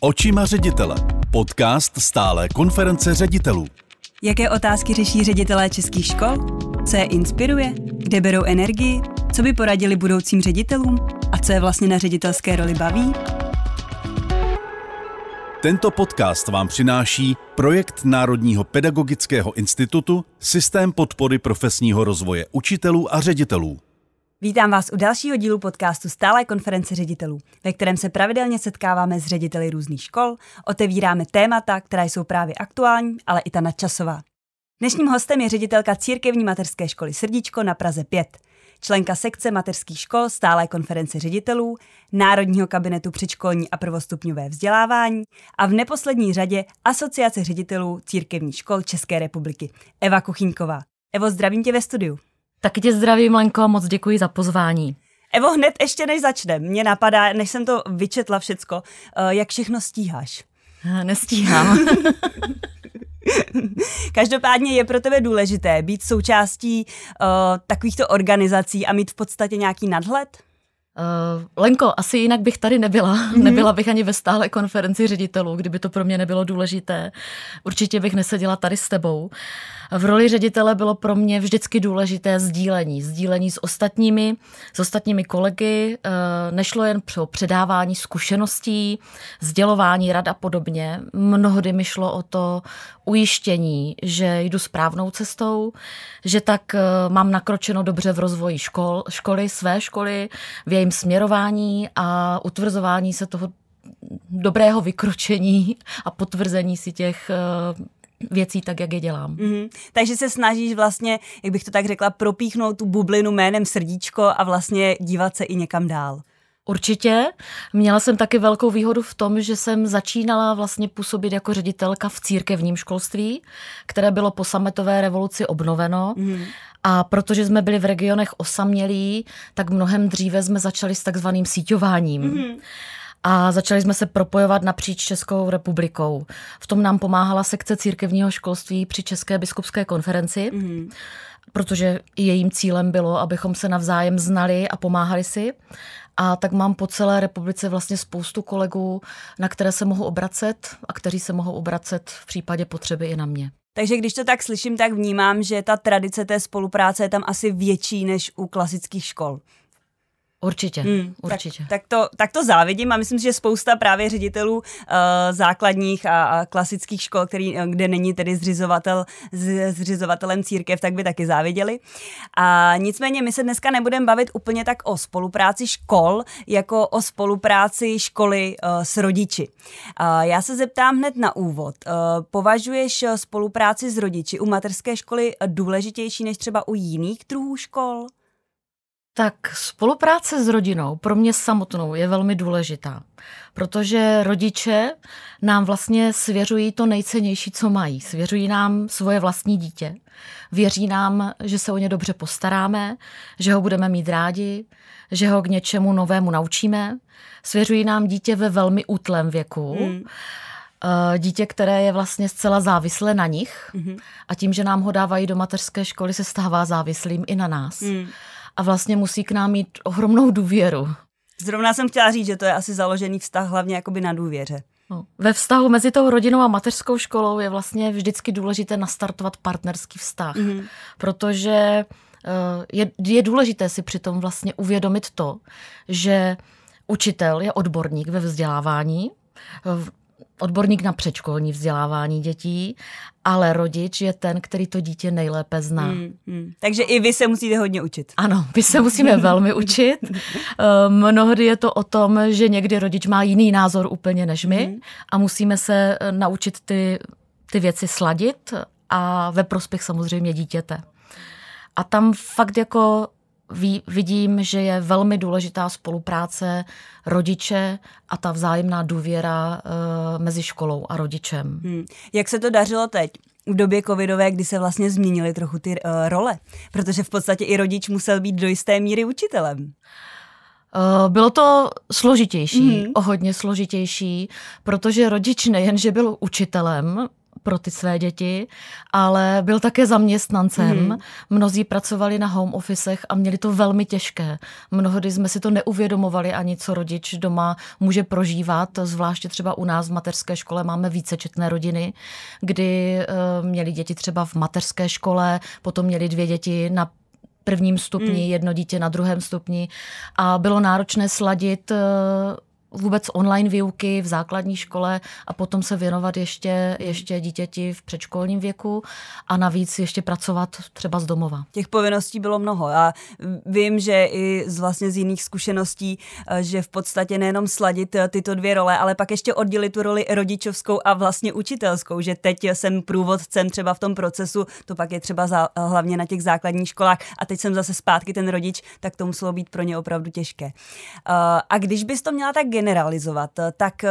Očima ředitele. Podcast stále konference ředitelů. Jaké otázky řeší ředitelé českých škol? Co je inspiruje? Kde berou energii? Co by poradili budoucím ředitelům? A co je vlastně na ředitelské roli baví? Tento podcast vám přináší projekt Národního pedagogického institutu Systém podpory profesního rozvoje učitelů a ředitelů. Vítám vás u dalšího dílu podcastu Stálé konference ředitelů, ve kterém se pravidelně setkáváme s řediteli různých škol, otevíráme témata, která jsou právě aktuální, ale i ta nadčasová. Dnešním hostem je ředitelka církevní mateřské školy Srdíčko na Praze 5, členka sekce mateřských škol Stálé konference ředitelů, Národního kabinetu předškolní a prvostupňové vzdělávání a v neposlední řadě Asociace ředitelů církevních škol České republiky. Eva Kuchýnková. Evo, zdravím tě ve studiu. Taky tě zdravím, Lenko, a moc děkuji za pozvání. Evo, hned ještě než začne, mě napadá, než jsem to vyčetla všecko, eh, jak všechno stíháš? Nestíhám. Každopádně je pro tebe důležité být součástí uh, takovýchto organizací a mít v podstatě nějaký nadhled? Uh, Lenko, asi jinak bych tady nebyla. Mm-hmm. Nebyla bych ani ve stále konferenci ředitelů, kdyby to pro mě nebylo důležité. Určitě bych neseděla tady s tebou. V roli ředitele bylo pro mě vždycky důležité sdílení. Sdílení s ostatními, s ostatními kolegy. Uh, nešlo jen o předávání zkušeností, sdělování rad a podobně. Mnohdy mi šlo o to ujištění, že jdu správnou cestou, že tak uh, mám nakročeno dobře v rozvoji škol, školy, své školy, v jejím směrování a utvrzování se toho dobrého vykročení a potvrzení si těch eh, věcí tak, jak je dělám. Mm-hmm. Takže se snažíš vlastně, jak bych to tak řekla, propíchnout tu bublinu jménem srdíčko a vlastně dívat se i někam dál. Určitě. Měla jsem taky velkou výhodu v tom, že jsem začínala vlastně působit jako ředitelka v církevním školství, které bylo po sametové revoluci obnoveno. Mm. A protože jsme byli v regionech osamělí, tak mnohem dříve jsme začali s takzvaným síťováním. Mm. A začali jsme se propojovat napříč Českou republikou. V tom nám pomáhala sekce církevního školství při České biskupské konferenci. Mm protože jejím cílem bylo, abychom se navzájem znali a pomáhali si. A tak mám po celé republice vlastně spoustu kolegů, na které se mohu obracet a kteří se mohou obracet v případě potřeby i na mě. Takže když to tak slyším, tak vnímám, že ta tradice té spolupráce je tam asi větší než u klasických škol. Určitě, hmm, určitě. Tak, tak, to, tak to závidím a myslím si, že spousta právě ředitelů uh, základních a, a klasických škol, který, eh, kde není tedy zřizovatel, z, zřizovatelem církev, tak by taky záviděli. A nicméně my se dneska nebudeme bavit úplně tak o spolupráci škol, jako o spolupráci školy uh, s rodiči. Uh, já se zeptám hned na úvod. Uh, považuješ spolupráci s rodiči u materské školy důležitější než třeba u jiných druhů škol? Tak spolupráce s rodinou pro mě samotnou je velmi důležitá, protože rodiče nám vlastně svěřují to nejcennější, co mají. Svěřují nám svoje vlastní dítě. Věří nám, že se o ně dobře postaráme, že ho budeme mít rádi, že ho k něčemu novému naučíme. Svěřují nám dítě ve velmi útlém věku. Hmm dítě, které je vlastně zcela závislé na nich mm-hmm. a tím, že nám ho dávají do mateřské školy, se stává závislým i na nás. Mm a vlastně musí k nám mít ohromnou důvěru. Zrovna jsem chtěla říct, že to je asi založený vztah hlavně jakoby na důvěře. No. Ve vztahu mezi tou rodinou a mateřskou školou je vlastně vždycky důležité nastartovat partnerský vztah, mm-hmm. protože eh, je, je důležité si přitom vlastně uvědomit to, že učitel je odborník ve vzdělávání, odborník na předškolní vzdělávání dětí, ale rodič je ten, který to dítě nejlépe zná. Hmm, hmm. Takže i vy se musíte hodně učit. Ano, my se musíme velmi učit. Eh, mnohdy je to o tom, že někdy rodič má jiný názor úplně než my hmm. a musíme se eh, naučit ty, ty věci sladit a ve prospěch samozřejmě dítěte. A tam fakt jako vidím, že je velmi důležitá spolupráce rodiče a ta vzájemná důvěra uh, mezi školou a rodičem. Hmm. Jak se to dařilo teď? v době covidové, kdy se vlastně změnily trochu ty uh, role, protože v podstatě i rodič musel být do jisté míry učitelem. Uh, bylo to složitější, mm. o hodně složitější, protože rodič nejen, že byl učitelem, pro ty své děti, ale byl také zaměstnancem. Mm. Mnozí pracovali na home officech a měli to velmi těžké. Mnohdy jsme si to neuvědomovali ani, co rodič doma může prožívat, zvláště třeba u nás v mateřské škole máme vícečetné rodiny, kdy uh, měli děti třeba v mateřské škole, potom měli dvě děti na prvním stupni, mm. jedno dítě na druhém stupni a bylo náročné sladit uh, vůbec online výuky v základní škole a potom se věnovat ještě, ještě dítěti v předškolním věku a navíc ještě pracovat třeba z domova. Těch povinností bylo mnoho. Já vím, že i z vlastně z jiných zkušeností, eh, že v podstatě nejenom sladit eh, tyto dvě role, ale pak ještě oddělit tu roli rodičovskou a vlastně učitelskou, že teď jsem průvodcem třeba v tom procesu, to pak je třeba za, hlavně na těch základních školách a teď jsem zase zpátky ten rodič, tak to muselo být pro ně opravdu těžké. Eh, a když bys to měla tak generalizovat, tak eh,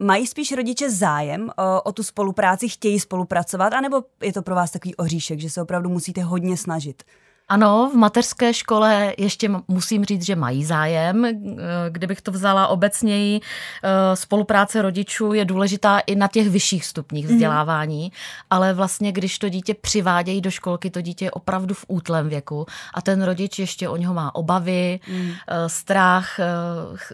mají spíš rodiče zájem eh, o tu spolupráci, chtějí spolupracovat, anebo je to pro vás takový oříšek, že se opravdu musíte hodně snažit? Ano, v mateřské škole ještě musím říct, že mají zájem. Kdybych to vzala obecněji, eh, spolupráce rodičů je důležitá i na těch vyšších stupních mhm. vzdělávání, mm. ale vlastně, když to dítě přivádějí do školky, to dítě je opravdu v útlém věku a ten rodič ještě o něho má obavy, mm. strach,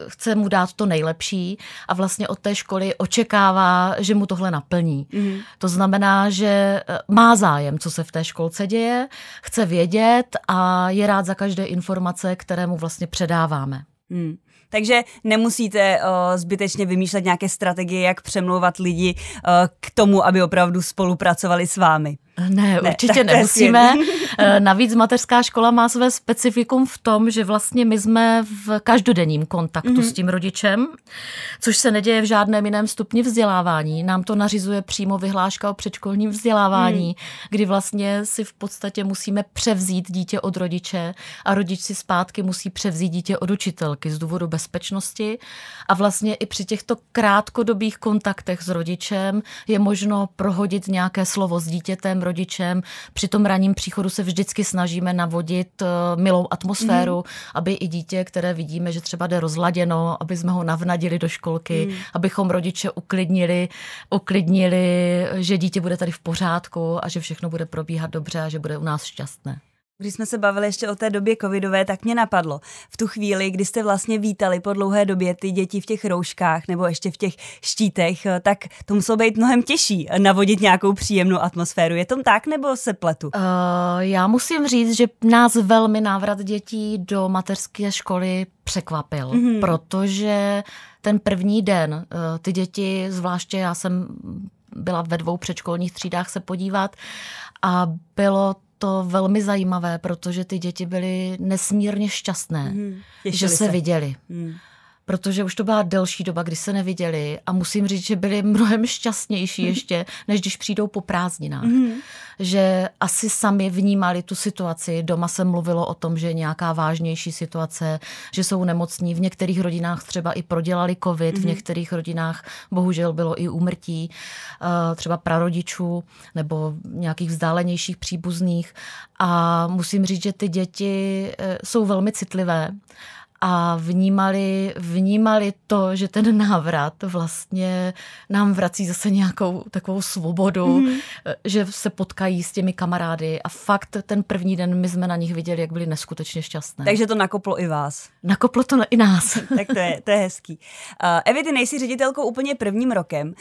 chce mu dát to nejlepší a vlastně od té školy očekává, že mu tohle naplní. Mm. To znamená, že má zájem, co se v té školce děje, chce vědět, svět a je rád za každé informace, které mu vlastně předáváme. Hmm. Takže nemusíte uh, zbytečně vymýšlet nějaké strategie, jak přemlouvat lidi uh, k tomu, aby opravdu spolupracovali s vámi. Ne, ne určitě nemusíme. Eh, navíc mateřská škola má své specifikum v tom, že vlastně my jsme v každodenním kontaktu mm-hmm. s tím rodičem, což se neděje v žádném jiném stupni vzdělávání. Nám to nařizuje přímo vyhláška o předškolním vzdělávání, mm. kdy vlastně si v podstatě musíme převzít dítě od rodiče a rodič si zpátky musí převzít dítě od učitelky z důvodu bezpečnosti. A vlastně i při těchto krátkodobých kontaktech s rodičem je možno prohodit nějaké slovo s dítětem, rodičem. Při tom ranním příchodu se vždycky snažíme navodit eh, milou atmosféru, mm. aby i dítě, které vidíme, že třeba jde rozladěno, aby jsme ho navnadili do školky, mm. abychom rodiče uklidnili, uklidnili, že dítě bude tady v pořádku a že všechno bude probíhat dobře a že bude u nás šťastné. Když jsme se bavili ještě o té době covidové, tak mě napadlo, v tu chvíli, kdy jste vlastně vítali po dlouhé době ty děti v těch rouškách nebo ještě v těch štítech, tak to muselo být mnohem těžší navodit nějakou příjemnou atmosféru. Je to tak nebo se pletu? Uh, já musím říct, že nás velmi návrat dětí do mateřské školy překvapil, mm-hmm. protože ten první den ty děti, zvláště já jsem byla ve dvou předškolních třídách se podívat a bylo to velmi zajímavé, protože ty děti byly nesmírně šťastné, mm, že se, se. viděli. Mm protože už to byla delší doba, kdy se neviděli a musím říct, že byli mnohem šťastnější mhm. ještě, než když přijdou po prázdninách. Mm. Že asi sami vnímali tu situaci. Doma se mluvilo o tom, že je nějaká vážnější situace, že jsou nemocní. V některých rodinách třeba i prodělali covid, mm. v mhm. některých rodinách bohužel bylo i úmrtí eh, třeba prarodičů nebo nějakých vzdálenějších příbuzných. A musím říct, že ty děti eh, jsou velmi citlivé a vnímali, vnímali to, že ten návrat vlastně nám vrací zase nějakou takovou svobodu, mm-hmm. že se potkají s těmi kamarády a fakt ten první den my jsme na nich viděli, jak byli neskutečně šťastné. Takže to nakoplo i vás. Nakoplo to i nás. tak to je, to je hezký. Uh, Evi, ty nejsi ředitelkou úplně prvním rokem. Uh,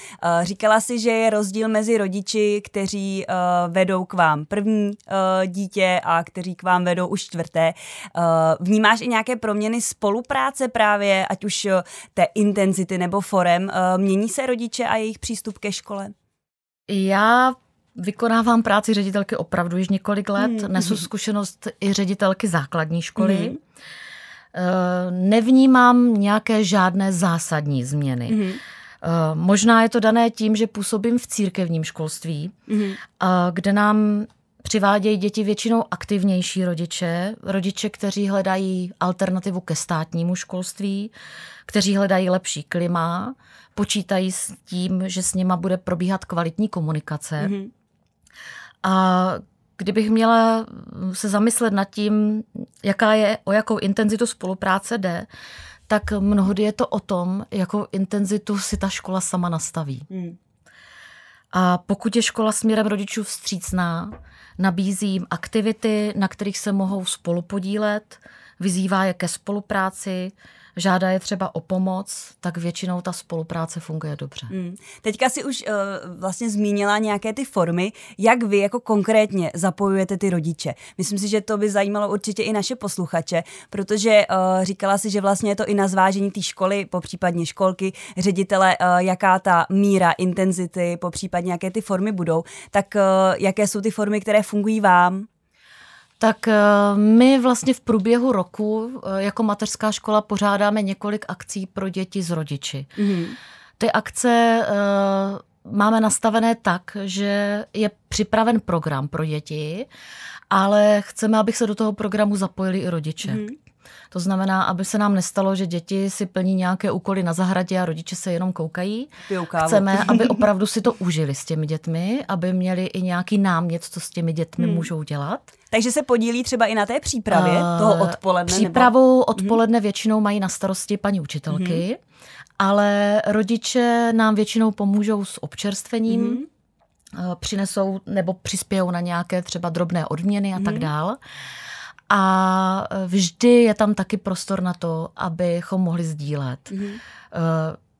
říkala si, že je rozdíl mezi rodiči, kteří uh, vedou k vám první uh, dítě a kteří k vám vedou už čtvrté. Uh, vnímáš i nějaké proměny spolupráce právě, ať už eh, té intenzity nebo forem, eh, mění se rodiče a jejich přístup ke škole? Já vykonávám práci ředitelky opravdu již několik let. Mm-hmm. Nesu zkušenost i ředitelky základní školy. Mm-hmm. Nevnímám nějaké žádné zásadní změny. Mm-hmm. Možná je to dané tím, že působím v církevním školství, mm-hmm. kde nám Přivádějí děti většinou aktivnější rodiče, rodiče, kteří hledají alternativu ke státnímu školství, kteří hledají lepší klima, počítají s tím, že s nima bude probíhat kvalitní komunikace. Mm-hmm. A kdybych měla se zamyslet nad tím, jaká je, o jakou intenzitu spolupráce jde, tak mnohdy je to o tom, jakou intenzitu si ta škola sama nastaví. Mm. A pokud je škola směrem rodičů vstřícná, nabízí jim aktivity, na kterých se mohou spolupodílet, vyzývá je ke spolupráci, žádá je třeba o pomoc, tak většinou ta spolupráce funguje dobře. Hmm. Teďka si už uh, vlastně zmínila nějaké ty formy, jak vy jako konkrétně zapojujete ty rodiče. Myslím si, že to by zajímalo určitě i naše posluchače, protože uh, říkala si, že vlastně je to i na zvážení té školy, po případně školky, ředitele, uh, jaká ta míra, intenzity, po případně jaké ty formy budou, tak uh, jaké jsou ty formy, které fungují vám? Tak eh, my vlastně v průběhu roku eh, jako mateřská škola pořádáme několik akcí pro děti z rodiči. Mm-hmm. Ty akce eh, máme nastavené tak, že je připraven program pro děti, ale chceme, abych se do toho programu zapojili i rodiče. Mm-hmm. To znamená, aby se nám nestalo, že děti si plní nějaké úkoly na zahradě a rodiče se jenom koukají. Chceme, aby opravdu si to užili s těmi dětmi, aby měli i nějaký námět, co s těmi dětmi hmm. můžou dělat. Takže se podílí třeba i na té přípravě uh, toho odpoledne? Přípravu nebo... odpoledne hmm. většinou mají na starosti paní učitelky, hmm. ale rodiče nám většinou pomůžou s občerstvením, hmm přinesou nebo přispějou na nějaké třeba drobné odměny a tak mhm. dál. A vždy je tam taky prostor na to, abychom mohli sdílet. Mm-hmm.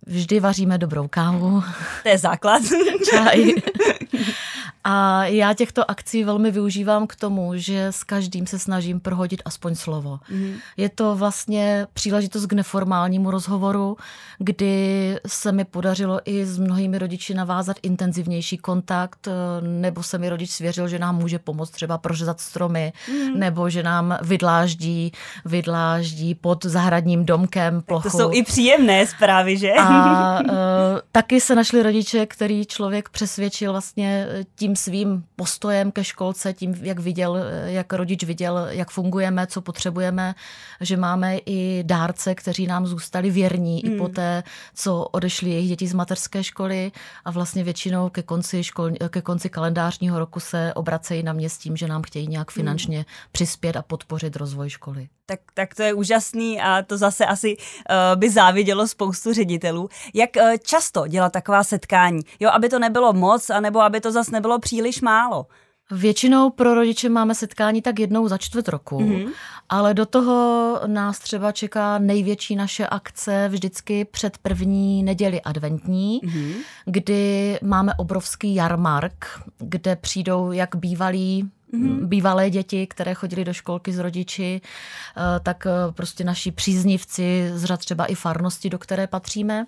Vždy vaříme dobrou kávu. To je základ. Čaj. A já těchto akcí velmi využívám k tomu, že s každým se snažím prohodit aspoň slovo. Mm. Je to vlastně příležitost k neformálnímu rozhovoru, kdy se mi podařilo i s mnohými rodiči navázat intenzivnější kontakt, nebo se mi rodič svěřil, že nám může pomoct třeba prořezat stromy, mm. nebo že nám vydláždí, vydláždí pod zahradním domkem plochu. To jsou i příjemné zprávy, že? A uh, taky se našli rodiče, který člověk přesvědčil vlastně tím tím svým postojem ke školce, tím, jak viděl, jak rodič viděl, jak fungujeme, co potřebujeme, že máme i dárce, kteří nám zůstali věrní hmm. i po té, co odešli jejich děti z mateřské školy a vlastně většinou ke konci, škol, ke konci kalendářního roku se obracejí na mě s tím, že nám chtějí nějak hmm. finančně hmm. přispět a podpořit rozvoj školy. Tak, tak to je úžasný a to zase asi uh, by závidělo spoustu ředitelů. Jak uh, často dělat taková setkání? Jo, aby to nebylo moc, anebo aby to zase nebylo příliš málo. Většinou pro rodiče máme setkání tak jednou za čtvrt roku, mm-hmm. ale do toho nás třeba čeká největší naše akce vždycky před první neděli adventní, mm-hmm. kdy máme obrovský jarmark, kde přijdou jak bývalí mm-hmm. bývalé děti, které chodili do školky s rodiči, eh, tak eh, prostě naši příznivci z řad třeba i farnosti, do které patříme.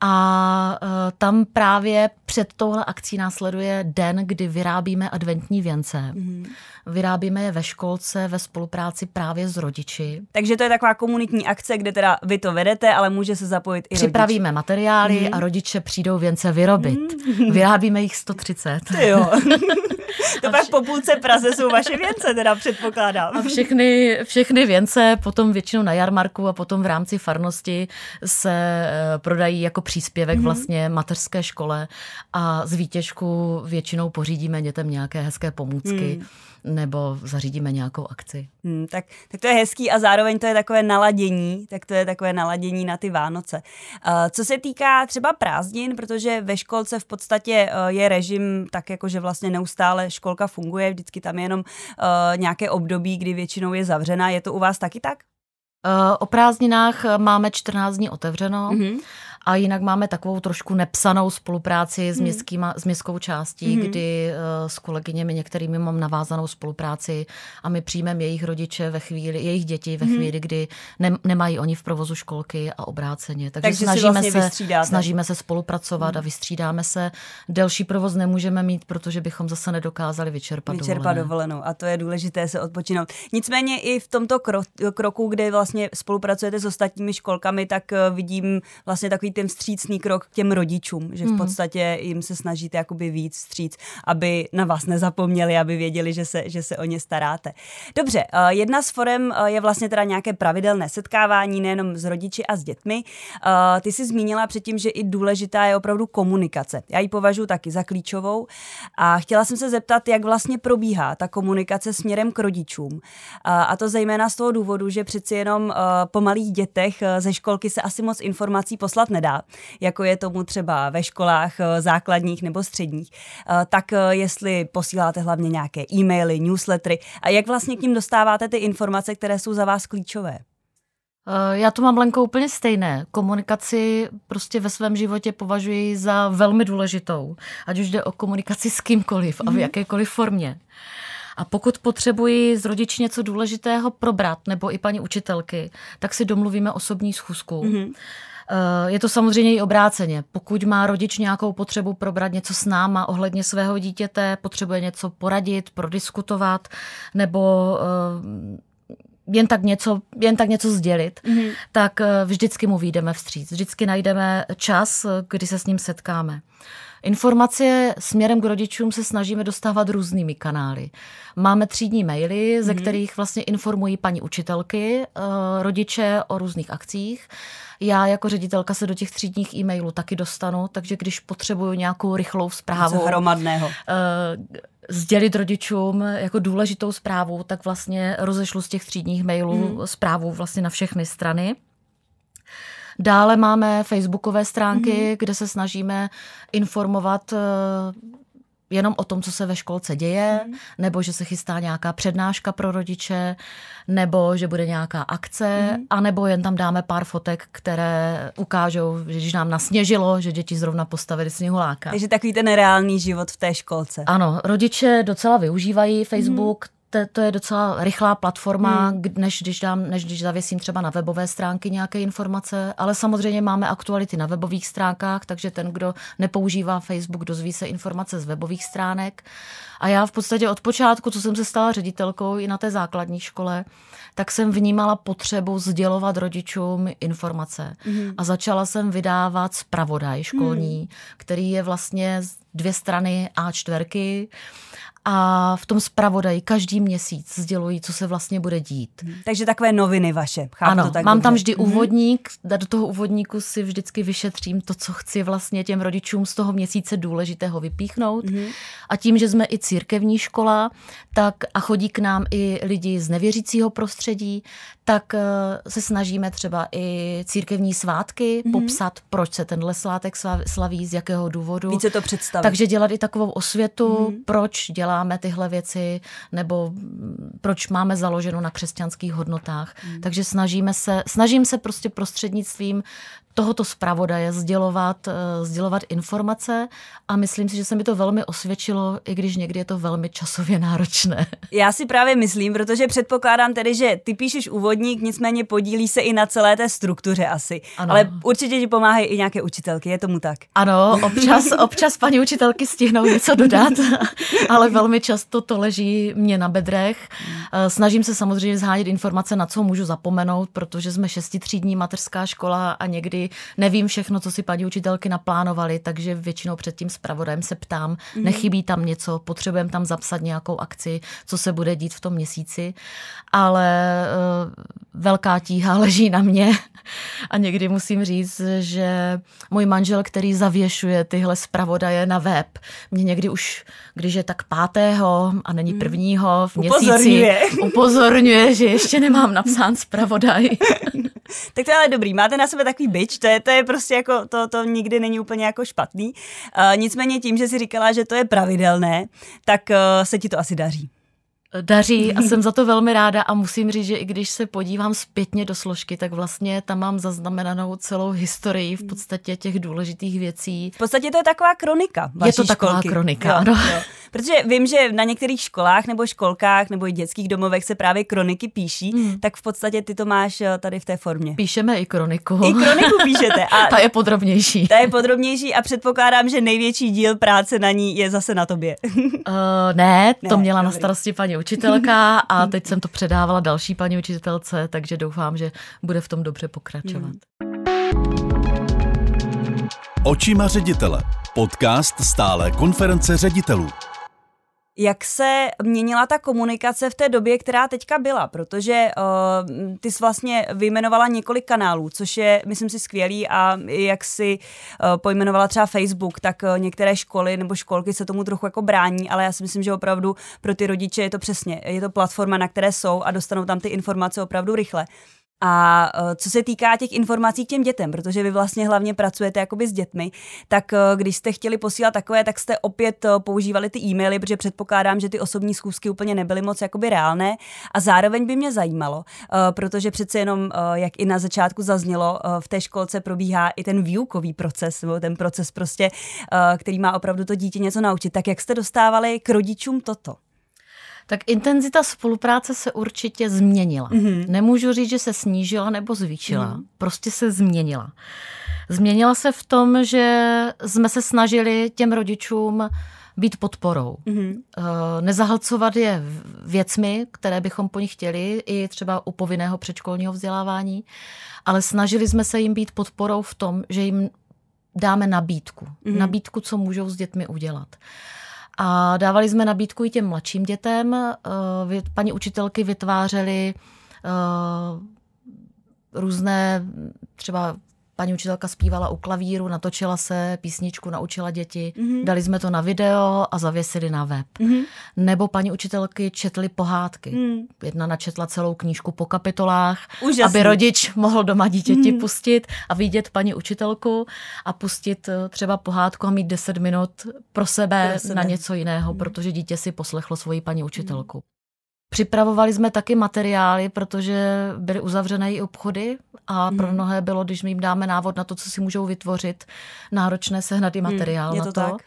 A uh, tam právě před touhle akcí následuje den, kdy vyrábíme adventní věnce. Mm-hmm. Vyrábíme je ve školce ve spolupráci právě s rodiči. Takže to je taková komunitní akce, kde teda vy to vedete, ale může se zapojit i Připravíme rodič. materiály mm-hmm. a rodiče přijdou věnce vyrobit. Mm-hmm. Vyrábíme jich 130. Ty jo. to pak po půlce Praze jsou vaše věnce, teda předpokládám. A všechny, všechny věnce potom většinou na jarmarku a potom v rámci farnosti se uh, prodají jako příspěvek mm-hmm. vlastně mateřské škole a z výtěžku většinou pořídíme dětem nějaké hezké pomůcky. Mm nebo zařídíme nějakou akci. Hmm, tak, tak to je hezký a zároveň to je takové naladění, tak to je takové naladění na ty Vánoce. Uh, co se týká třeba prázdnin, protože ve školce v podstatě uh, je režim tak jako, že vlastně neustále školka funguje, vždycky tam je jenom uh, nějaké období, kdy většinou je zavřená. Je to u vás taky tak? O prázdninách máme 14 dní otevřeno. Mm-hmm. A jinak máme takovou trošku nepsanou spolupráci s, hmm. městskýma, s městskou částí, hmm. kdy uh, s kolegyněmi některými mám navázanou spolupráci a my přijmeme jejich rodiče ve chvíli, jejich děti ve hmm. chvíli, kdy ne, nemají oni v provozu školky a obráceně. Takže, Takže snažíme, vlastně se, snažíme se spolupracovat hmm. a vystřídáme se. Delší provoz nemůžeme mít, protože bychom zase nedokázali vyčerpat, vyčerpat dovolenou. A to je důležité se odpočinout. Nicméně i v tomto kro- kroku, kde vlastně spolupracujete s ostatními školkami, tak eh, vidím vlastně takový ten vstřícný krok k těm rodičům, že v mhm. podstatě jim se snažíte jakoby víc vstříc, aby na vás nezapomněli, aby věděli, že se, že se o ně staráte. Dobře, eh, jedna z forem eh, je vlastně teda nějaké pravidelné setkávání nejenom s rodiči a s dětmi. Eh, ty jsi zmínila předtím, že i důležitá je opravdu komunikace. Já ji považuji taky za klíčovou a chtěla jsem se zeptat, jak vlastně probíhá ta komunikace směrem k rodičům. A to zejména z toho důvodu, že přeci jenom po malých dětech ze školky se asi moc informací poslat nedá nedá, jako je tomu třeba ve školách základních nebo středních, tak jestli posíláte hlavně nějaké e-maily, newslettery a jak vlastně k ním dostáváte ty informace, které jsou za vás klíčové? Eh, já to mám, Lenko, úplně stejné. Komunikaci prostě ve svém životě považuji za velmi důležitou. Ať už jde o komunikaci s kýmkoliv a v mhm. jakékoliv formě. A pokud potřebuji s rodiči něco důležitého probrat, nebo i paní učitelky, tak si domluvíme osobní schůzku. Mm-hmm. Je to samozřejmě i obráceně. Pokud má rodič nějakou potřebu probrat něco s náma ohledně svého dítěte, potřebuje něco poradit, prodiskutovat, nebo eh, jen tak něco, jen tak něco sdělit, mm-hmm. tak eh, vždycky mu výjdeme vstříc. Vždycky najdeme čas, kdy se s ním setkáme. Informace směrem k rodičům se snažíme dostávat různými kanály. Máme třídní maily, ze mm-hmm. kterých vlastně informují paní učitelky, eh, rodiče o různých akcích. Já jako ředitelka se do těch třídních e-mailů taky dostanu, takže když potřebuju nějakou rychlou zprávu. Něco hromadného. Uh, sdělit rodičům jako důležitou zprávu, tak vlastně rozešlu z těch třídních mailů mm. zprávu vlastně na všechny strany. Dále máme facebookové stránky, mm. kde se snažíme informovat eh, jenom o tom, co se ve školce děje, mm. nebo že se chystá nějaká přednáška pro rodiče, nebo že bude nějaká akce, mm. anebo jen tam dáme pár fotek, které ukážou, že když nám nasněžilo, že děti zrovna postavili sněhuláka. Takže takový ten reálný život v té školce. Ano, rodiče docela využívají Facebook, mm to, to je docela rychlá platforma, hmm. než, když dám, než když zavěsím třeba na webové stránky nějaké informace, ale samozřejmě máme aktuality na webových stránkách, takže ten, kdo nepoužívá Facebook, dozví se informace z webových stránek. A já v podstatě od počátku, co jsem se stala ředitelkou i na té základní škole, tak jsem vnímala potřebu sdělovat rodičům informace. Hmm. A začala jsem vydávat zpravodaj školní, hmm. který je vlastně dvě strany A4 a v tom zpravodaji každý měsíc sdělují, co se vlastně bude dít. Hmm. Takže takové noviny vaše. Chápu ano, to tak mám dobře. tam vždy mhm. úvodník, do toho úvodníku si vždycky vyšetřím to, co chci vlastně těm rodičům z toho měsíce důležitého vypíchnout. Mm-hmm. A tím, že jsme i církevní škola, tak a chodí k nám i lidi z nevěřícího prostředí, tak eh, se snažíme třeba i církevní svátky mm-hmm. popsat, proč se tenhle svátek slaví, z jakého důvodu. Více to představit. Takže dělat i takovou osvětu, mm-hmm. proč děláme tyhle věci, nebo proč máme založeno na křesťanských hodnotách. Mm-hmm. Takže snažíme se, snažím se prostě prostřednictvím tohoto zpravodaje sdělovat, eh, sdělovat informace a myslím si, že se mi to velmi osvědčilo, i když někdy je to velmi časově náročné. Já si právě myslím, protože předpokládám tedy, že ty píšeš úvodník, nicméně podílí se i na celé té struktuře asi. Ano. Ale určitě ti pomáhají i nějaké učitelky, je tomu tak? Ano, občas, občas paní učitelky stihnou něco dodat, ale velmi často to leží mě na bedrech. Eh, snažím se samozřejmě zhánět informace, na co můžu zapomenout, protože jsme šestitřídní mateřská škola a někdy nevím všechno, co si paní učitelky naplánovali, takže většinou před tím zpravodajem se ptám, mm-hmm. nechybí tam něco, potřebujeme tam zapsat nějakou akci, co se bude dít v tom měsíci, ale uh, velká tíha leží na mě a někdy musím říct, že můj manžel, který zavěšuje tyhle zpravodaje na web, mě někdy už, když je tak pátého a není mhm. prvního v měsíci, upozorňuje, upozorňuje že ještě nemám napsán zpravodaj. tak to je ale dobrý, máte na sebe takový byč, to je, to je prostě jako, to, to nikdy není úplně jako špatný. Uh, nicméně tím, že si říkala, že to je pravidelné, tak uh, se ti to asi daří daří a jsem za to velmi ráda a musím říct, že i když se podívám zpětně do složky, tak vlastně tam mám zaznamenanou celou historii v podstatě těch důležitých věcí. V podstatě to je taková kronika. Je to taková školky. kronika, jo, ano. Jo. Protože vím, že na některých školách nebo školkách nebo i dětských domovech se právě kroniky píší, hmm. tak v podstatě ty to máš eh, tady v té formě. Píšeme i kroniku. I kroniku píšete. A ta je podrobnější. Ta je podrobnější a předpokládám, že největší díl práce na ní je zase na tobě. Uh, ne, to ne, měla dobrý. na starosti paní učitelka a teď jsem to předávala další paní učitelce, takže doufám, že bude v tom dobře pokračovat. Očima ředitele. Podcast stále konference ředitelů jak se měnila ta komunikace v té době, která teďka byla, protože uh, ty jsi vlastně vyjmenovala několik kanálů, což je, myslím si, skvělý a jak si uh, pojmenovala třeba Facebook, tak uh, některé školy nebo školky se tomu trochu jako brání, ale já si myslím, že opravdu pro ty rodiče je to přesně, je to platforma, na které jsou a dostanou tam ty informace opravdu rychle. A eh, co se týká těch informací těm dětem, protože vy vlastně hlavně pracujete jakoby s dětmi, tak eh, když jste chtěli posílat takové, tak jste opět eh, používali ty e-maily, protože předpokládám, že ty osobní zkusky úplně nebyly moc jakoby reálné. A zároveň by mě zajímalo, protože přece jenom, jak i na začátku zaznělo, v té školce probíhá i ten výukový proces, nebo ten proces prostě, který má opravdu to dítě něco naučit. Tak jak jste dostávali k rodičům toto? Tak intenzita spolupráce se určitě změnila. Mm-hmm. Nemůžu říct, že se snížila nebo zvýšila, mm-hmm. prostě se změnila. Změnila se v tom, že jsme se snažili těm rodičům být podporou. Mm-hmm. Nezahlcovat je věcmi, které bychom po nich chtěli, i třeba u povinného předškolního vzdělávání, ale snažili jsme se jim být podporou v tom, že jim dáme nabídku. Mm-hmm. Nabídku, co můžou s dětmi udělat. A dávali jsme nabídku i těm mladším dětem. Eh, paní učitelky vytvářely eh, různé, třeba paní učitelka zpívala u klavíru, natočila se písničku, naučila děti, mm-hmm. dali jsme to na video a zavěsili na web. Mm-hmm. Nebo paní učitelky četly pohádky. Mm. Jedna načetla celou knížku po kapitolách, Úžasný. aby rodič mohl doma dítěti mm. pustit a vidět paní učitelku a pustit eh, třeba pohádku a mít 10 minut pro sebe, pro sebe. na něco jiného, mm. protože dítě si poslechlo svoji paní učitelku. Mm. Připravovali jsme taky materiály, protože byly uzavřené i obchody a pro hmm. mnohé bylo, když my jim dáme návod na to, co si můžou vytvořit, náročné sehnat i hmm, materiál hmm, na to. Tak.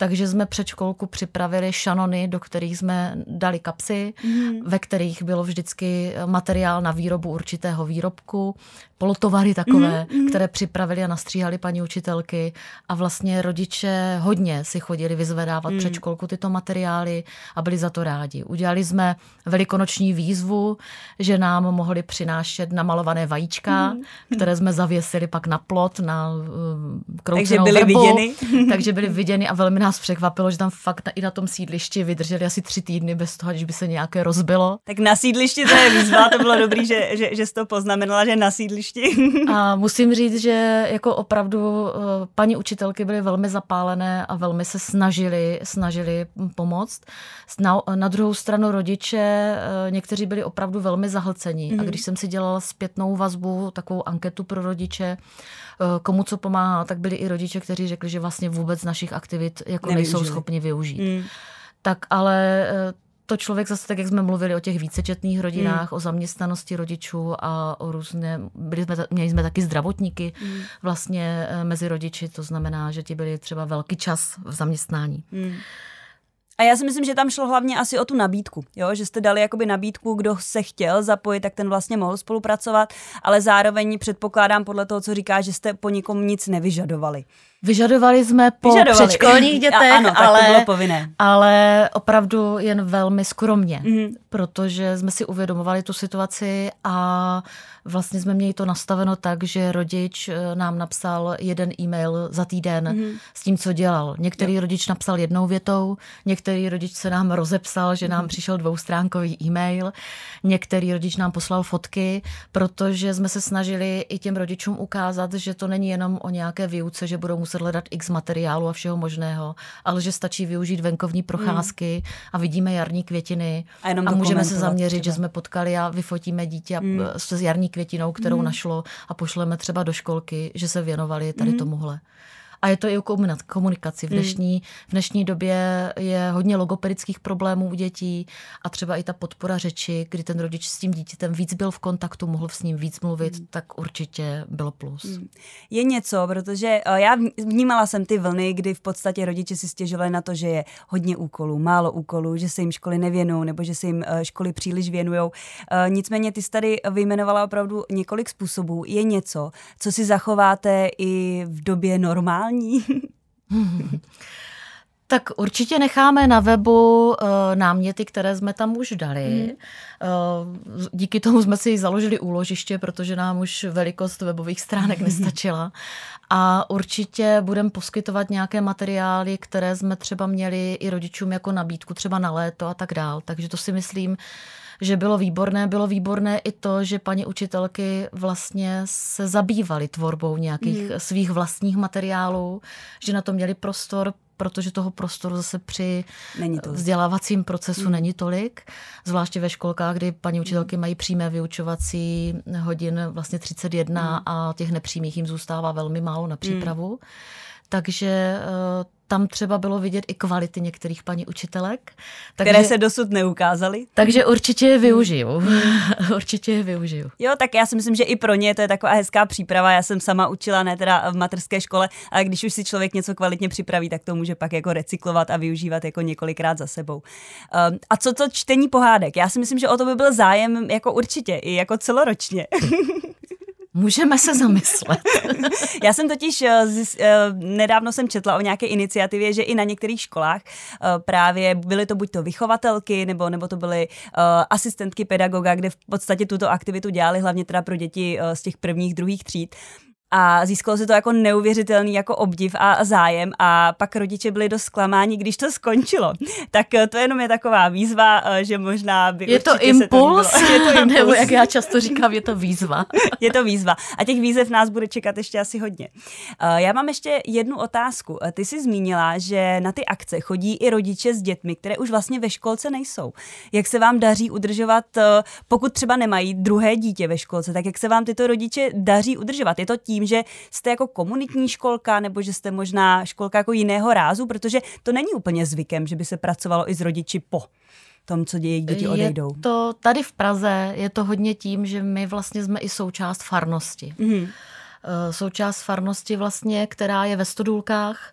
Takže jsme před školku připravili šanony, do kterých jsme dali kapsy, mm. ve kterých bylo vždycky materiál na výrobu určitého výrobku, polotovary takové, mm. které připravili a nastříhali paní učitelky a vlastně rodiče hodně si chodili vyzvedávat mm. před školku tyto materiály a byli za to rádi. Udělali jsme velikonoční výzvu, že nám mohli přinášet namalované vajíčka, mm. které jsme zavěsili pak na plot, na uh, Takže byly vrbu, viděny. takže byly viděny a velmi nás nás překvapilo, že tam fakt i na tom sídlišti vydrželi asi tři týdny bez toho, když by se nějaké rozbilo. Tak na sídlišti to je výzva, to bylo dobrý, že, že, že jsi to poznamenala, že na sídlišti. A musím říct, že jako opravdu eh, paní učitelky byly velmi zapálené a velmi se snažili, snažili pomoct. Na, na druhou stranu rodiče, eh, někteří byli opravdu velmi zahlcení. Mm. A mhm. když jsem si dělala zpětnou vazbu, takovou anketu pro rodiče, komu co pomáhá, tak byli i rodiče, kteří řekli, že vlastně vůbec našich aktivit jako Nevyužili. nejsou schopni využít. Mm. Tak ale eh, to člověk zase, tak jak jsme mluvili o těch vícečetných rodinách, mm. o zaměstnanosti rodičů a o různé, byli jsme, měli jsme taky zdravotníky mm. vlastně eh, mezi rodiči, to znamená, že ti byli třeba velký čas v zaměstnání. Mm. A já si myslím, že tam šlo hlavně asi o tu nabídku, jo? že jste dali jakoby nabídku, kdo se chtěl zapojit, tak ten vlastně mohl spolupracovat, ale zároveň předpokládám podle toho, co říká, že jste po nikom nic nevyžadovali. Vyžadovali jsme po Vyžadovali. předškolních dětech, a, ano, ale, to bylo povinné. ale opravdu jen velmi skromně, mm-hmm. protože jsme si uvědomovali tu situaci a vlastně jsme měli to nastaveno tak, že rodič eh, nám napsal jeden e-mail za týden mm-hmm. s tím, co dělal. Některý jo. rodič napsal jednou větou, některý rodič se nám rozepsal, že nám mm-hmm. přišel dvoustránkový e-mail, některý rodič nám poslal fotky, protože jsme se snažili i těm rodičům ukázat, že to není jenom o nějaké výuce, že budou muset hledat x materiálu a všeho možného, ale že stačí využít venkovní procházky mm. a vidíme jarní květiny a, a můžeme se zaměřit, třeba. že jsme potkali a vyfotíme dítě mm. s jarní květinou, kterou mm. našlo a pošleme třeba do školky, že se věnovali tady mm. tomuhle. A je to i o komunikaci. V hmm. dnešní, v dnešní době je hodně logopedických problémů u dětí a třeba i ta podpora řeči, kdy ten rodič s tím dítětem víc byl v kontaktu, mohl s ním víc mluvit, hmm. tak určitě bylo plus. Hmm. Je něco, protože eh, já vnímala jsem ty vlny, kdy v podstatě rodiče si stěžovali na to, že je hodně úkolů, málo úkolů, že se jim školy nevěnují nebo že se jim eh, školy příliš věnují. Eh, nicméně ty jsi tady vyjmenovala opravdu několik způsobů. Je něco, co si zachováte i v době normální normální? Tak určitě necháme na webu uh, náměty, které jsme tam už dali. Mm. Uh, díky tomu jsme si založili úložiště, protože nám už velikost webových stránek nestačila. A určitě budeme poskytovat nějaké materiály, které jsme třeba měli i rodičům jako nabídku, třeba na léto a tak dál. Takže to si myslím, že bylo výborné. Bylo výborné i to, že paní učitelky vlastně se zabývaly tvorbou nějakých mm. svých vlastních materiálů, že na to měli prostor, protože toho prostoru zase při není to. vzdělávacím procesu hmm. není tolik, zvláště ve školkách, kdy paní učitelky mají přímé vyučovací hodin vlastně 31 hmm. a těch nepřímých jim zůstává velmi málo na přípravu. Hmm. Takže eh, tam třeba bylo vidět i kvality některých paní učitelek. Takže, které se dosud neukázaly. Takže určitě je využiju. určitě je využiju. Jo, tak já si myslím, že i pro ně to je taková hezká příprava. Já jsem sama učila, ne teda v materské škole, ale když už si člověk něco kvalitně připraví, tak to může pak jako recyklovat a využívat jako několikrát za sebou. Um, a co to čtení pohádek? Já si myslím, že o to by byl zájem jako určitě, i jako celoročně. Můžeme se zamyslet. Já jsem totiž zis, uh, nedávno jsem četla o nějaké iniciativě, že i na některých školách uh, právě byly to buď to vychovatelky, nebo, nebo to byly asistentky pedagoga, kde v podstatě tuto aktivitu dělali hlavně teda pro děti z těch prvních, druhých tříd a získalo se to jako neuvěřitelný jako obdiv a zájem a pak rodiče byli dost zklamáni, když to skončilo. Tak eh, to jenom je taková výzva, eh, že možná by Je to impuls? To je to impuls. Nebo jak já často říkám, je to výzva. je to výzva. A těch výzev nás bude čekat ještě asi hodně. Eh, já mám ještě jednu otázku. Ty jsi zmínila, že na ty akce chodí i rodiče s dětmi, které už vlastně ve školce nejsou. Jak se vám daří udržovat, pokud třeba nemají druhé dítě ve školce, tak jak se vám tyto rodiče daří udržovat? Je to tím, tím, že jste jako komunitní školka nebo že jste možná školka jako jiného rázu, protože to není úplně zvykem, že by se pracovalo i s rodiči po tom, co jejich děti odejdou. Je to tady v Praze je to hodně tím, že my vlastně jsme i součást farnosti. Mm-hmm. Součást farnosti vlastně, která je ve Stodůlkách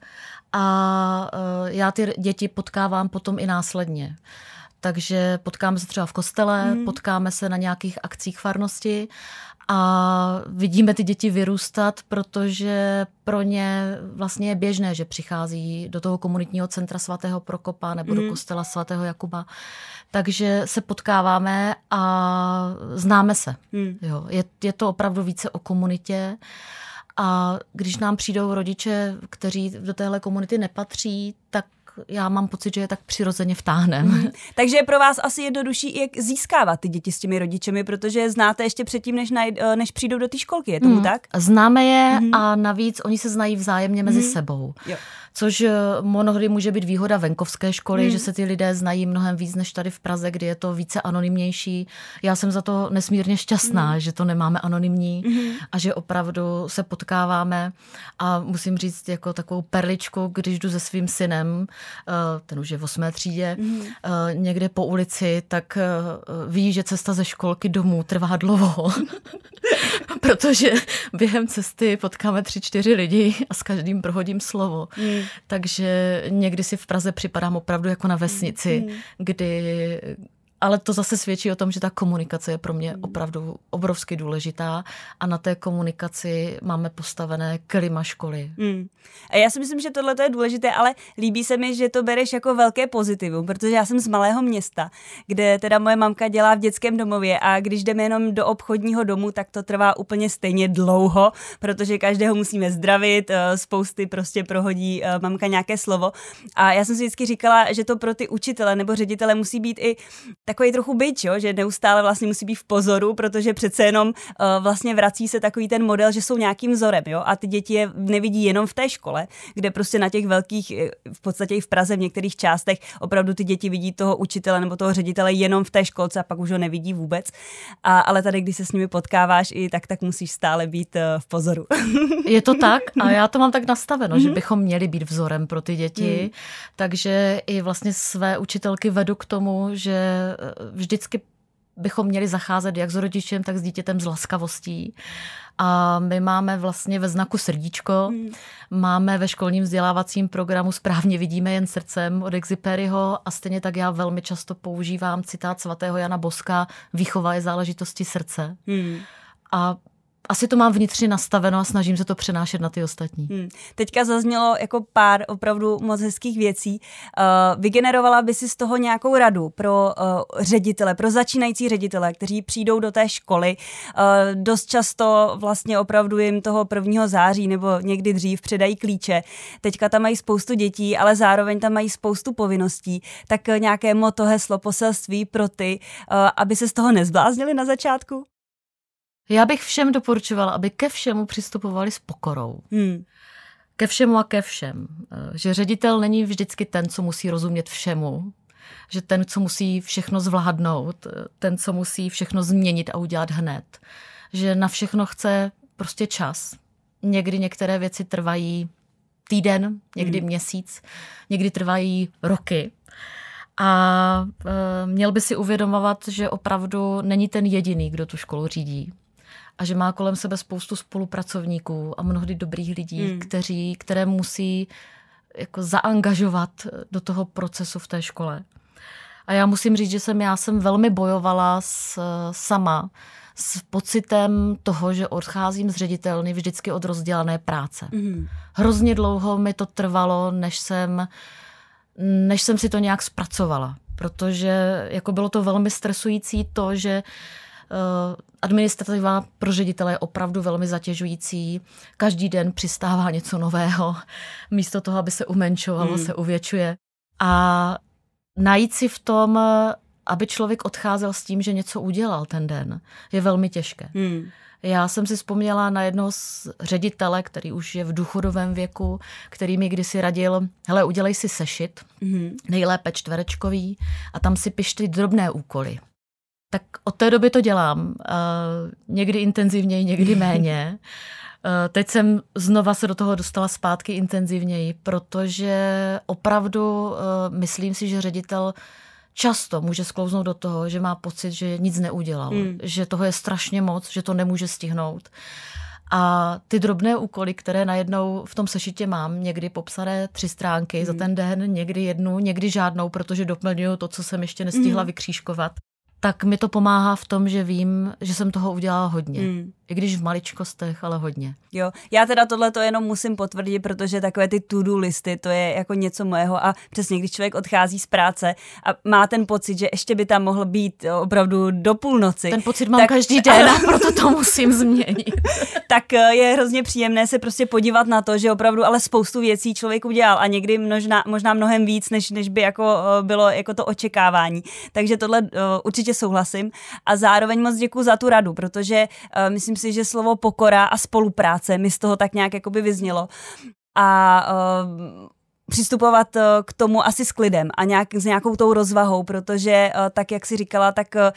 a eh, já ty děti potkávám potom i následně. Takže potkáme se třeba v kostele, mm. potkáme se na nějakých akcích farnosti a vidíme ty děti vyrůstat, protože pro ně vlastně je běžné, že přichází do toho komunitního centra svatého Prokopa nebo mm. do kostela svatého Jakuba. Takže se potkáváme a známe se. Mm. Jo, je, je to opravdu více o komunitě. A když nám přijdou rodiče, kteří do téhle komunity nepatří, tak já mám pocit, že je tak přirozeně vtáhnem. Mm. Takže je pro vás asi jednodušší, jak získávat ty děti s těmi rodičemi, protože je znáte ještě předtím, než, naj, eh, než přijdou do té školky, je tomu mm. tak? Známe je mm. a navíc oni se znají vzájemně mezi mm. sebou. Jo což eh, mnohdy může být výhoda venkovské školy, hmm. že se ty lidé znají mnohem víc než tady v Praze, kdy je to více anonymnější. Já jsem za to nesmírně šťastná, hmm. že to nemáme anonymní hmm. a že opravdu se potkáváme a musím říct jako takovou perličku, když jdu se svým synem, eh, ten už je v osmé třídě, hmm. někde po ulici, tak ví, že cesta ze školky domů trvá dlouho, protože během cesty potkáme tři, čtyři lidi a s každým prohodím slovo. Hmm. Takže někdy si v Praze připadám opravdu jako na vesnici, mm. kdy ale to zase svědčí o tom, že ta komunikace je pro mě hmm. opravdu obrovsky důležitá a na té komunikaci máme postavené klima školy. Hmm. A já si myslím, že tohle je důležité, ale líbí se mi, že to bereš jako velké pozitivum, protože já jsem z malého města, kde teda moje mamka dělá v dětském domově a když jdeme jenom do obchodního domu, tak to trvá úplně stejně dlouho, protože každého musíme zdravit, eh, spousty prostě prohodí eh, mamka nějaké slovo. A já jsem si vždycky říkala, že to pro ty učitele nebo ředitele musí být i takový trochu byč, jo, že neustále vlastně musí být v pozoru, protože přece jenom uh, vlastně vrací se takový ten model, že jsou nějakým vzorem, jo, a ty děti je nevidí jenom v té škole, kde prostě na těch velkých, eh, v podstatě i v Praze v některých částech opravdu ty děti vidí toho učitele nebo toho ředitele jenom v té školce a pak už ho nevidí vůbec. A, ale tady, když se s nimi potkáváš i tak, tak musíš stále být uh, v pozoru. Je to tak a já to mám tak nastaveno, mm-hmm. že mhm. bychom měli být vzorem pro ty děti, mm. takže i vlastně své učitelky vedu k tomu, že vždycky bychom měli zacházet jak s rodičem, tak s dítětem s laskavostí. A my máme vlastně ve znaku srdíčko, hmm. máme ve školním vzdělávacím programu Správně vidíme jen srdcem od Exiperiho a stejně tak já velmi často používám citát svatého Jana Boska Výchova je záležitosti srdce. Hmm. A asi to mám vnitřně nastaveno a snažím se to přenášet na ty ostatní. Hmm. Teďka zaznělo jako pár opravdu moc hezkých věcí. Uh, vygenerovala by si z toho nějakou radu pro uh, ředitele, pro začínající ředitele, kteří přijdou do té školy. Uh, dost často vlastně opravdu jim toho 1. září nebo někdy dřív předají klíče. Teďka tam mají spoustu dětí, ale zároveň tam mají spoustu povinností. Tak nějaké moto, heslo, poselství pro ty, uh, aby se z toho nezbláznili na začátku? Já bych všem doporučovala, aby ke všemu přistupovali s pokorou. Hmm. ke všemu a ke všem. Eh, že ředitel není vždycky ten, co musí rozumět všemu, že ten, co musí všechno zvládnout, eh, ten, co musí všechno změnit a udělat hned. Že na všechno chce prostě čas. Někdy některé věci trvají týden, někdy hmm. měsíc, někdy trvají roky. A e, měl by si uvědomovat, že opravdu není ten jediný, kdo tu školu řídí. A že má kolem sebe spoustu spolupracovníků a mnohdy dobrých lidí, hmm. kteří, které musí jako zaangažovat do toho procesu v té škole. A já musím říct, že jsem já jsem velmi bojovala s, sama s pocitem toho, že odcházím z ředitelny vždycky od rozdělané práce. Mm. Hrozně dlouho mi to trvalo, než jsem, než jsem si to nějak zpracovala, protože jako bylo to velmi stresující to, že uh, administrativa pro ředitele je opravdu velmi zatěžující. Každý den přistává něco nového. Místo toho, aby se umenšovalo, mm. se uvětšuje. A najít si v tom aby člověk odcházel s tím, že něco udělal ten den, je velmi těžké. Hmm. Já jsem si vzpomněla na jednoho z ředitele, který už je v důchodovém věku, který mi kdysi radil, hele, udělej si sešit, mm-hmm. nejlépe čtverečkový, a tam si piš ty drobné úkoly. Tak od té doby to dělám. Uh, někdy intenzivněji, někdy méně. Uh, teď jsem znova se do toho dostala zpátky intenzivněji, protože opravdu uh, myslím si, že ředitel často může sklouznout do toho, že má pocit, že nic neudělal, mm. že toho je strašně moc, že to nemůže stihnout. A ty drobné úkoly, které najednou v tom sešitě mám, někdy popsané tři stránky mm. za hmm. ten den, někdy jednu, někdy žádnou, protože doplňuju to, co jsem ještě nestihla mm. vykřížkovat, tak mi to pomáhá v tom, že vím, že jsem toho udělala hodně. Mm. I když v maličkostech, ale hodně. Jo, já teda tohle to jenom musím potvrdit, protože takové ty to-do listy, to je jako něco mojeho a přesně, když člověk odchází z práce a má ten pocit, že ještě by tam mohl být opravdu do půlnoci. Ten pocit mám tak, každý den a proto to musím změnit. tak eh, je hrozně příjemné se prostě podívat na to, že opravdu ale spoustu věcí člověk udělal a někdy možná, možná mnohem víc, než, než by jako eh, bylo jako to očekávání. Takže tohle určitě souhlasím a zároveň moc děkuji za tu radu, protože myslím si, že slovo pokora a spolupráce mi z toho tak nějak jakoby vyznělo. A uh, přistupovat eh, k tomu asi s klidem a nějak, s nějakou tou rozvahou, protože eh, tak, jak si říkala, tak eh,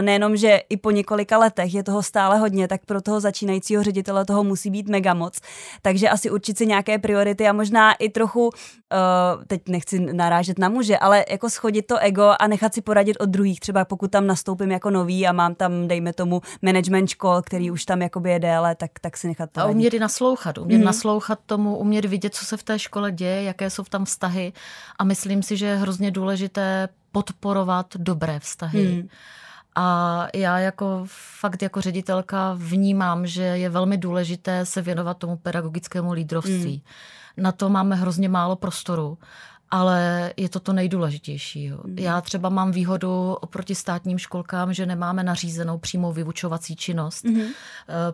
nejenom, že i po několika letech je toho stále hodně, tak pro toho začínajícího ředitele toho musí být mega moc. Takže asi určit si nějaké priority a možná i trochu, teď nechci narážet na muže, ale jako schodit to ego a nechat si poradit od druhých. Třeba pokud tam nastoupím jako nový a mám tam, dejme tomu, management škol, který už tam jakoby je déle, tak, tak si nechat poradit. A umět i naslouchat, umět mm. naslouchat tomu, umět vidět, co se v té škole děje, jaké jsou tam vztahy a myslím si, že je hrozně důležité podporovat dobré vztahy. Hmm. A já jako fakt jako ředitelka vnímám, že je velmi důležité se věnovat tomu pedagogickému lídrovství. Hmm. Na to máme hrozně málo prostoru ale je to to nejdůležitější. Hmm. Já třeba mám výhodu oproti státním školkám, že nemáme nařízenou přímou vyučovací činnost hmm.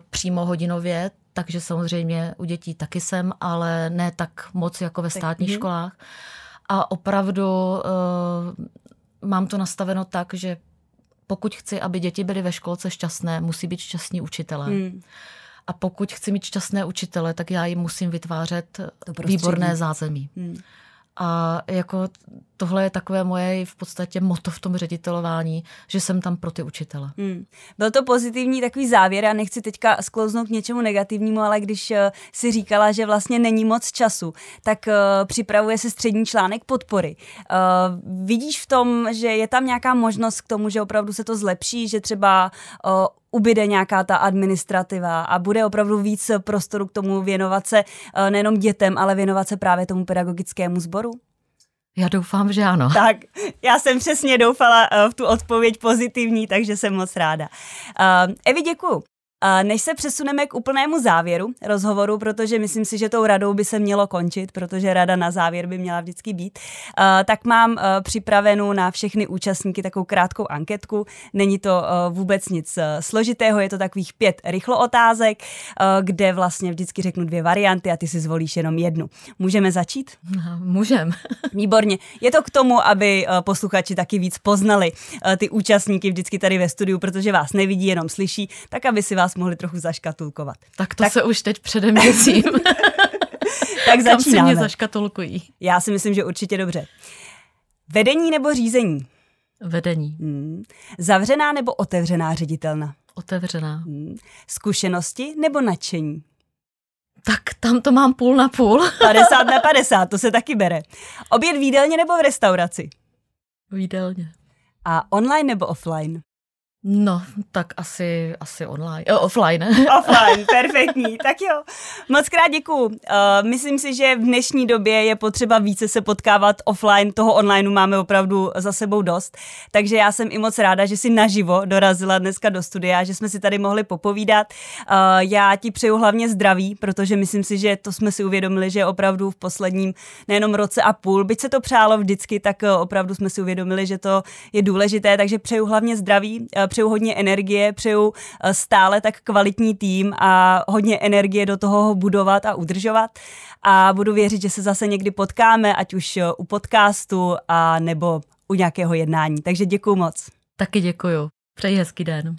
přímo hodinově, takže samozřejmě u dětí taky jsem, ale ne tak moc jako ve státních tak, školách. A opravdu uh, mám to nastaveno tak, že pokud chci, aby děti byly ve školce šťastné, musí být šťastní učitelé. Hmm. A pokud chci mít šťastné učitele, tak já jim musím vytvářet výborné zázemí. Hmm. A jako tohle je takové moje v podstatě moto v tom ředitelování, že jsem tam pro ty učitele. Hmm. Byl to pozitivní takový závěr, já nechci teďka sklouznout k něčemu negativnímu, ale když uh, si říkala, že vlastně není moc času, tak uh, připravuje se střední článek podpory. Uh, vidíš v tom, že je tam nějaká možnost k tomu, že opravdu se to zlepší, že třeba ubyde nějaká ta administrativa a bude opravdu víc prostoru k tomu věnovat se nejenom dětem, ale věnovat se právě tomu pedagogickému sboru? Já doufám, že ano. Tak, já jsem přesně doufala v tu odpověď pozitivní, takže jsem moc ráda. Evi, děkuju. Než se přesuneme k úplnému závěru rozhovoru, protože myslím si, že tou radou by se mělo končit, protože rada na závěr by měla vždycky být, tak mám připravenou na všechny účastníky takovou krátkou anketku. Není to vůbec nic složitého, je to takových pět rychlo otázek, kde vlastně vždycky řeknu dvě varianty a ty si zvolíš jenom jednu. Můžeme začít? Můžeme. Výborně. Je to k tomu, aby posluchači taky víc poznali ty účastníky vždycky tady ve studiu, protože vás nevidí, jenom slyší, tak aby si vás vás mohli trochu zaškatulkovat. Tak to tak... se už teď předem děsím. tak Kam si mě začínáme. zaškatulkují. Já si myslím, že určitě dobře. Vedení nebo řízení? Vedení. Hmm. Zavřená nebo otevřená ředitelna? Otevřená. Hmm. Zkušenosti nebo nadšení? Tak tam to mám půl na půl. 50 na 50, to se taky bere. Oběd v jídelně nebo v restauraci? Výdelně. A online nebo offline? No, tak asi, asi online. O, offline. Offline, perfektní, tak jo. Moc krát děkuju. Uh, myslím si, že v dnešní době je potřeba více se potkávat offline, toho online máme opravdu za sebou dost. Takže já jsem i moc ráda, že si naživo dorazila dneska do studia, že jsme si tady mohli popovídat. Uh, já ti přeju hlavně zdraví, protože myslím si, že to jsme si uvědomili, že opravdu v posledním nejenom roce a půl, byť se to přálo vždycky, tak opravdu jsme si uvědomili, že to je důležité, takže přeju hlavně zdraví, přeju hodně energie, přeju eh, stále tak kvalitní tým a hodně energie do toho ho budovat a udržovat. A budu věřit, že se zase někdy potkáme, ať už eh, u podcastu a nebo u nějakého jednání. Takže děkuju moc. Taky děkuju. Přeji hezký den.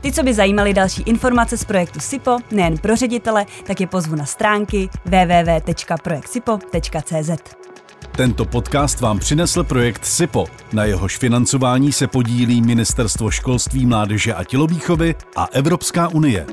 Ty, co by zajímaly další informace z projektu SIPO, nejen pro ředitele, tak je pozvu na stránky www.projektsipo.cz. Tento podcast vám přinesl projekt SIPO. Na jehož financování se podílí Ministerstvo školství, mládeže a tělovýchovy a Evropská unie.